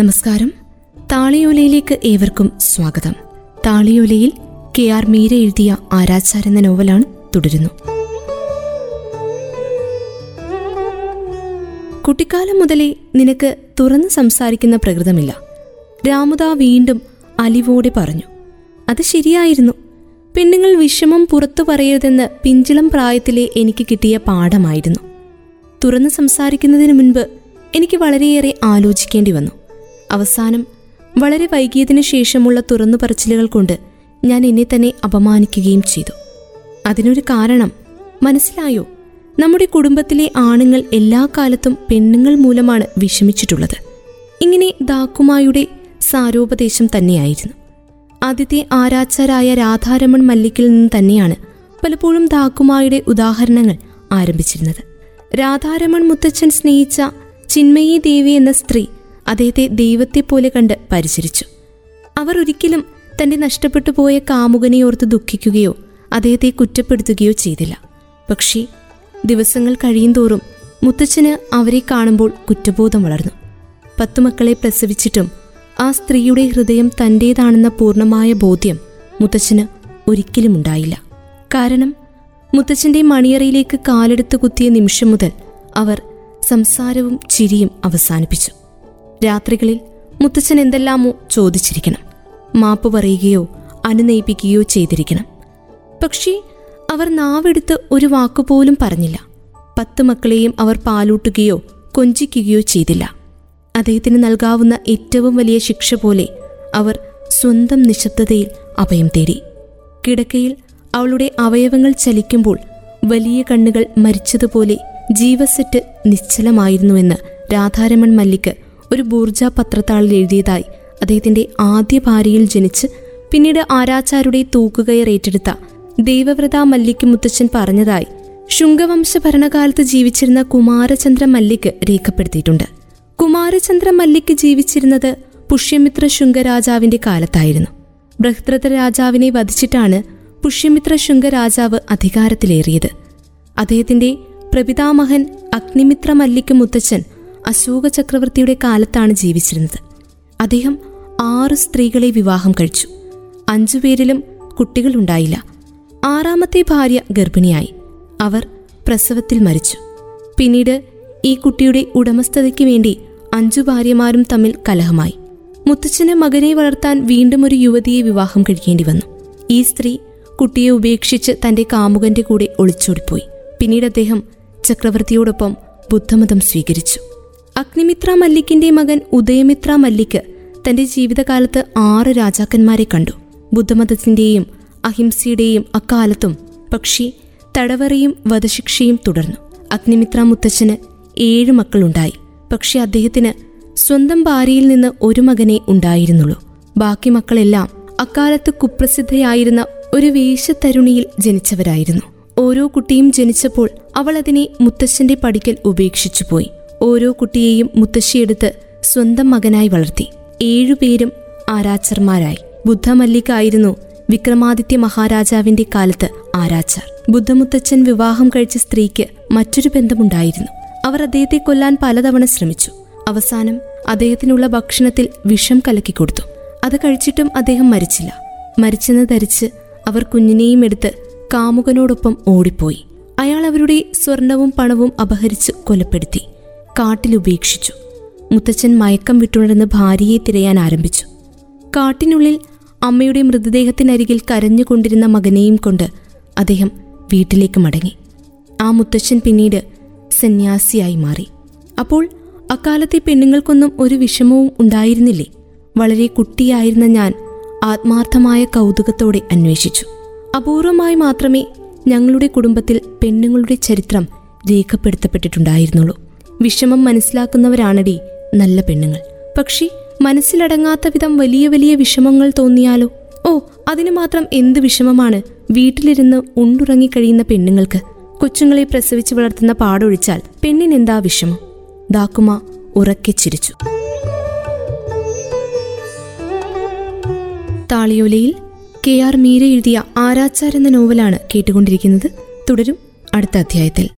നമസ്കാരം. താളിയോലയിലേക്ക് ഏവർക്കും സ്വാഗതം. താളിയോലയിൽ കെ ആർ മീര എഴുതിയ ആരാച്ചാർ എന്ന നോവലാണ് തുടരുന്നു. കുട്ടിക്കാലം മുതലേ നിനക്ക് തുറന്ന് സംസാരിക്കുന്ന പ്രകൃതമില്ല. രാമുദ വീണ്ടും അലിവോടെ പറഞ്ഞു അത് ശരിയായിരുന്നു. പെണ്ണുങ്ങൾ വിഷമം പുറത്തു പറയരുതെന്ന് പിഞ്ചിളം പ്രായത്തിലെ എനിക്ക് കിട്ടിയ പാഠമായിരുന്നു. തുറന്ന് സംസാരിക്കുന്നതിന് മുൻപ് എനിക്ക് വളരെയേറെ ആലോചിക്കേണ്ടി വന്നു. അവസാനം വളരെ വൈകിയതിനു ശേഷമുള്ള തുറന്നു പറച്ചിലുകൾ കൊണ്ട് ഞാൻ എന്നെ തന്നെ അപമാനിക്കുകയും ചെയ്തു. അതിനൊരു കാരണം മനസ്സിലായോ? നമ്മുടെ കുടുംബത്തിലെ ആണുങ്ങൾ എല്ലാ കാലത്തും പെണ്ണുങ്ങൾ മൂലമാണ് വിഷമിച്ചിട്ടുള്ളത്. ഇങ്ങനെ ദാക്കുമായുടെ സാരോപദേശം തന്നെയായിരുന്നു. ആദ്യത്തെ ആരാച്ചാരായ രാധാരമൺ മല്ലിക്കിൽ നിന്ന് തന്നെയാണ് പലപ്പോഴും ദാക്കുമായുടെ ഉദാഹരണങ്ങൾ ആരംഭിച്ചിരുന്നത്. രാധാരമൺ മുത്തച്ഛൻ സ്നേഹിച്ച ചിന്മയി ദേവി എന്ന സ്ത്രീ അദ്ദേഹത്തെ ദൈവത്തെപ്പോലെ കണ്ട് പരിചരിച്ചു. അവർ ഒരിക്കലും തന്റെ നഷ്ടപ്പെട്ടു പോയ കാമുകനെ ഓർത്ത് ദുഃഖിക്കുകയോ അദ്ദേഹത്തെ കുറ്റപ്പെടുത്തുകയോ ചെയ്തില്ല. പക്ഷേ ദിവസങ്ങൾ കഴിയുന്തോറും മുത്തച്ഛന് അവരെ കാണുമ്പോൾ കുറ്റബോധം വളർന്നു. പത്തു മക്കളെ പ്രസവിച്ചിട്ടും ആ സ്ത്രീയുടെ ഹൃദയം തന്റേതാണെന്ന പൂർണമായ ബോധ്യം മുത്തച്ഛന് ഒരിക്കലും ഉണ്ടായില്ല. കാരണം മുത്തച്ഛന്റെ മണിയറയിലേക്ക് കാലെടുത്ത് കുത്തിയ നിമിഷം മുതൽ അവർ സംസാരവും ചിരിയും അവസാനിപ്പിച്ചു. രാത്രികളിൽ മുത്തച്ഛൻ എന്തെല്ലാമോ ചോദിച്ചിരിക്കണം. മാപ്പ് പറയുകയോ അനുനയിപ്പിക്കുകയോ ചെയ്തിരിക്കണം. പക്ഷേ അവർ നാവെടുത്ത് ഒരു വാക്കുപോലും പറഞ്ഞില്ല. പത്ത് മക്കളെയും അവർ പാലൂട്ടുകയോ കൊഞ്ചിക്കുകയോ ചെയ്തില്ല. അദ്ദേഹത്തിന് നൽകാവുന്ന ഏറ്റവും വലിയ ശിക്ഷ പോലെ അവർ സ്വന്തം നിശബ്ദതയിൽ അഭയം തേടി. കിടക്കയിൽ അവളുടെ അവയവങ്ങൾ ചലിക്കുമ്പോൾ വലിയ കണ്ണുകൾ മരിച്ചതുപോലെ ജീവസെറ്റ് നിശ്ചലമായിരുന്നുവെന്ന് രാധാരമൺ മല്ലിക്ക് ഒരു ബൂർജ പത്രത്താളിൽ എഴുതിയതായി. അദ്ദേഹത്തിന്റെ ആദ്യ ഭാര്യയിൽ ജനിച്ച് പിന്നീട് ആരാച്ചാരുടെ തൂക്കുകയർ ഏറ്റെടുത്ത ദേവവ്രത മല്ലിക്ക് മുത്തച്ഛൻ പറഞ്ഞതായി ശുംഗവംശ ഭരണകാലത്ത് ജീവിച്ചിരുന്ന കുമാരചന്ദ്ര മല്ലിക്ക് രേഖപ്പെടുത്തിയിട്ടുണ്ട്. കുമാരചന്ദ്ര മല്ലിക്ക് ജീവിച്ചിരുന്നത് പുഷ്യമിത്ര ശുംഗരാജാവിന്റെ കാലത്തായിരുന്നു. ബൃഹദ്രഥ രാജാവിനെ വധിച്ചിട്ടാണ് പുഷ്യമിത്ര ശുംഗരാജാവ് അധികാരത്തിലേറിയത്. അദ്ദേഹത്തിന്റെ പ്രപിതാമഹൻ അഗ്നിമിത്ര മല്ലിക്ക് മുത്തച്ഛൻ അശോക ചക്രവർത്തിയുടെ കാലത്താണ് ജീവിച്ചിരുന്നത്. അദ്ദേഹം ആറ് സ്ത്രീകളെ വിവാഹം കഴിച്ചു. അഞ്ചു അഞ്ചുപേരിലും കുട്ടികളുണ്ടായില്ല ആറാമത്തെ ഭാര്യ ഗർഭിണിയായി. അവർ പ്രസവത്തിൽ മരിച്ചു. പിന്നീട് ഈ കുട്ടിയുടെ ഉടമസ്ഥതയ്ക്ക് വേണ്ടി അഞ്ചു ഭാര്യമാരും തമ്മിൽ കലഹമായി. മുത്തച്ഛന് മകനെ വളർത്താൻ വീണ്ടും ഒരു യുവതിയെ വിവാഹം കഴിക്കേണ്ടി വന്നു. ഈ സ്ത്രീ കുട്ടിയെ ഉപേക്ഷിച്ച് തന്റെ കാമുകന്റെ കൂടെ ഒളിച്ചോടിപ്പോയി. പിന്നീട് അദ്ദേഹം ചക്രവർത്തിയോടൊപ്പം ബുദ്ധമതം സ്വീകരിച്ചു. അഗ്നിമിത്ര മല്ലിക്കിന്റെ മകൻ ഉദയമിത്ര മല്ലിക്ക് തന്റെ ജീവിതകാലത്ത് ആറ് രാജാക്കന്മാരെ കണ്ടു. ബുദ്ധമതത്തിന്റെയും അഹിംസയുടെയും അക്കാലത്തും പക്ഷി തടവറയും വധശിക്ഷയും തുടർന്നു. അഗ്നിമിത്ര മുത്തച്ഛന് ഏഴ് മക്കളുണ്ടായി. പക്ഷെ അദ്ദേഹത്തിന് സ്വന്തം ഭാര്യയിൽ നിന്ന് ഒരു മകനെ ഉണ്ടായിരുന്നുള്ളൂ. ബാക്കി മക്കളെല്ലാം അക്കാലത്ത് കുപ്രസിദ്ധയായിരുന്ന ഒരു വേഷത്തരുണിയിൽ ജനിച്ചവരായിരുന്നു. ഓരോ കുട്ടിയും ജനിച്ചപ്പോൾ അവൾ അതിനെ മുത്തച്ഛന്റെ പടിക്കൽ ഉപേക്ഷിച്ചുപോയി. ഓരോ കുട്ടിയെയും മുത്തശ്ശിയെടുത്ത് സ്വന്തം മകനായി വളർത്തി. ഏഴുപേരും ആരാച്ചർമാരായി. ബുദ്ധമല്ലിക്കായിരുന്നു വിക്രമാദിത്യ മഹാരാജാവിന്റെ കാലത്ത് ആരാച്ചാർ. ബുദ്ധമുത്തച്ഛൻ വിവാഹം കഴിച്ച സ്ത്രീക്ക് മറ്റൊരു ബന്ധമുണ്ടായിരുന്നു. അവർ അദ്ദേഹത്തെ കൊല്ലാൻ പലതവണ ശ്രമിച്ചു. അവസാനം അദ്ദേഹത്തിനുള്ള ഭക്ഷണത്തിൽ വിഷം കലക്കി കൊടുത്തു. അത് കഴിച്ചിട്ടും അദ്ദേഹം മരിച്ചില്ല. മരിച്ചെന്ന് ധരിച്ച് അവർ കുഞ്ഞിനെയും എടുത്ത് കാമുകനോടൊപ്പം ഓടിപ്പോയി. അയാൾ അവരുടെ സ്വർണവും പണവും അപഹരിച്ച് കൊലപ്പെടുത്തി. കാട്ടിലുപേക്ഷിച്ചു മുത്തച്ഛൻ മയക്കം വിട്ടുണർന്ന് ഭാര്യയെ തിരയാൻ ആരംഭിച്ചു. കാട്ടിനുള്ളിൽ അമ്മയുടെ മൃതദേഹത്തിനരികിൽ കരഞ്ഞുകൊണ്ടിരുന്ന മകനെയും കൊണ്ട് അദ്ദേഹം വീട്ടിലേക്ക് മടങ്ങി. ആ മുത്തച്ഛൻ പിന്നീട് സന്യാസിയായി മാറി. അപ്പോൾ അക്കാലത്തെ പെണ്ണുങ്ങൾക്കൊന്നും ഒരു വിഷമവും ഉണ്ടായിരുന്നില്ലേ? വളരെ കുട്ടിയായിരുന്ന ഞാൻ ആത്മാർത്ഥമായ കൗതുകത്തോടെ അന്വേഷിച്ചു. അപൂർവമായി മാത്രമേ ഞങ്ങളുടെ കുടുംബത്തിൽ പെണ്ണുങ്ങളുടെ ചരിത്രം രേഖപ്പെടുത്തപ്പെട്ടിട്ടുണ്ടായിരുന്നുള്ളൂ. വിഷമം മനസ്സിലാക്കുന്നവരാണടി നല്ല പെണ്ണുങ്ങൾ. പക്ഷേ മനസ്സിലടങ്ങാത്ത വിധം വലിയ വലിയ വിഷമങ്ങൾ തോന്നിയാലോ? ഓ അതിനു മാത്രം എന്ത് വിഷമമാണ് വീട്ടിലിരുന്ന് ഉണ്ടുറങ്ങിക്കഴിയുന്ന പെണ്ണുങ്ങൾക്ക്? കൊച്ചുങ്ങളെ പ്രസവിച്ചു വളർത്തുന്ന പാടൊഴിച്ചാൽ പെണ്ണിനെന്താ വിഷമം? ദാക്കുമ ഉറക്കെ ചിരിച്ചു. താളിയോലയിൽ കെ ആർ മീര എഴുതിയ ആരാച്ചാർ എന്ന നോവലാണ് കേട്ടുകൊണ്ടിരിക്കുന്നത്. തുടരും അടുത്ത അധ്യായത്തിൽ.